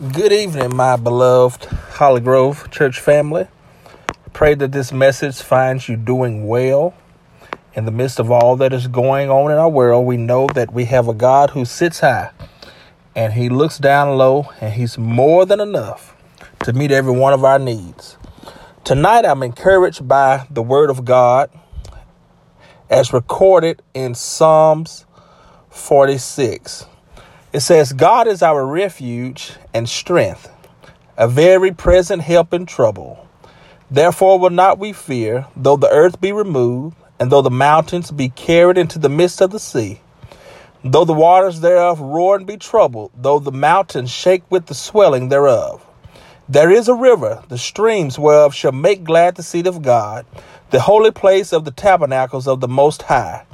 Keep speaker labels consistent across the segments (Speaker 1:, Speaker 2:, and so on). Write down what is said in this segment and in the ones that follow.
Speaker 1: Good evening, my beloved Holly Grove church family. Pray that this message finds you doing well. In the midst of all that is going on in our world, we know that we have a God who sits high and he looks down low, and he's more than enough to meet every one of our needs. Tonight, I'm encouraged by the word of God as recorded in Psalms 46. It says, God is our refuge and strength, a very present help in trouble. Therefore will not we fear, though the earth be removed, and though the mountains be carried into the midst of the sea, though the waters thereof roar and be troubled, though the mountains shake with the swelling thereof. There is a river, the streams whereof shall make glad the seat of God, the holy place of the tabernacles of the Most High.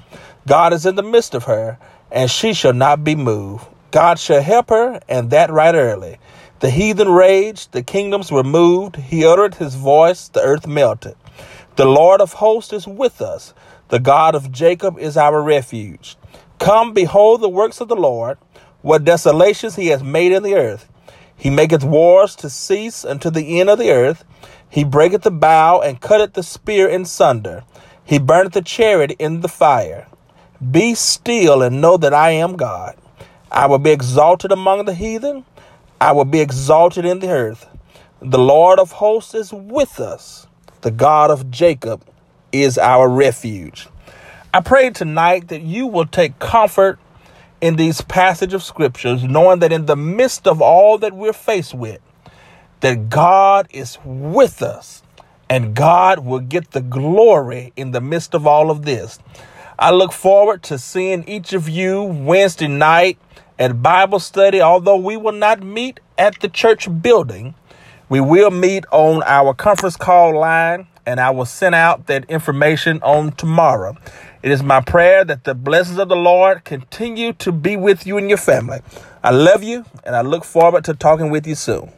Speaker 1: God is in the midst of her, and she shall not be moved. God shall help her, and that right early. The heathen raged, the kingdoms were moved. He uttered his voice, the earth melted. The Lord of hosts is with us. The God of Jacob is our refuge. Come, behold the works of the Lord, what desolations he has made in the earth. He maketh wars to cease unto the end of the earth. He breaketh the bow and cutteth the spear in sunder. He burneth the chariot in the fire. Be still and know that I am God. I will be exalted among the heathen. I will be exalted in the earth. The Lord of hosts is with us. The God of Jacob is our refuge. I pray tonight that you will take comfort in these passage of scriptures, knowing that in the midst of all that we're faced with, that God is with us and God will get the glory in the midst of all of this. I look forward to seeing each of you Wednesday night at Bible study, although we will not meet at the church building, we will meet on our conference call line, and I will send out that information on tomorrow. It is my prayer that the blessings of the Lord continue to be with you and your family. I love you, and I look forward to talking with you soon.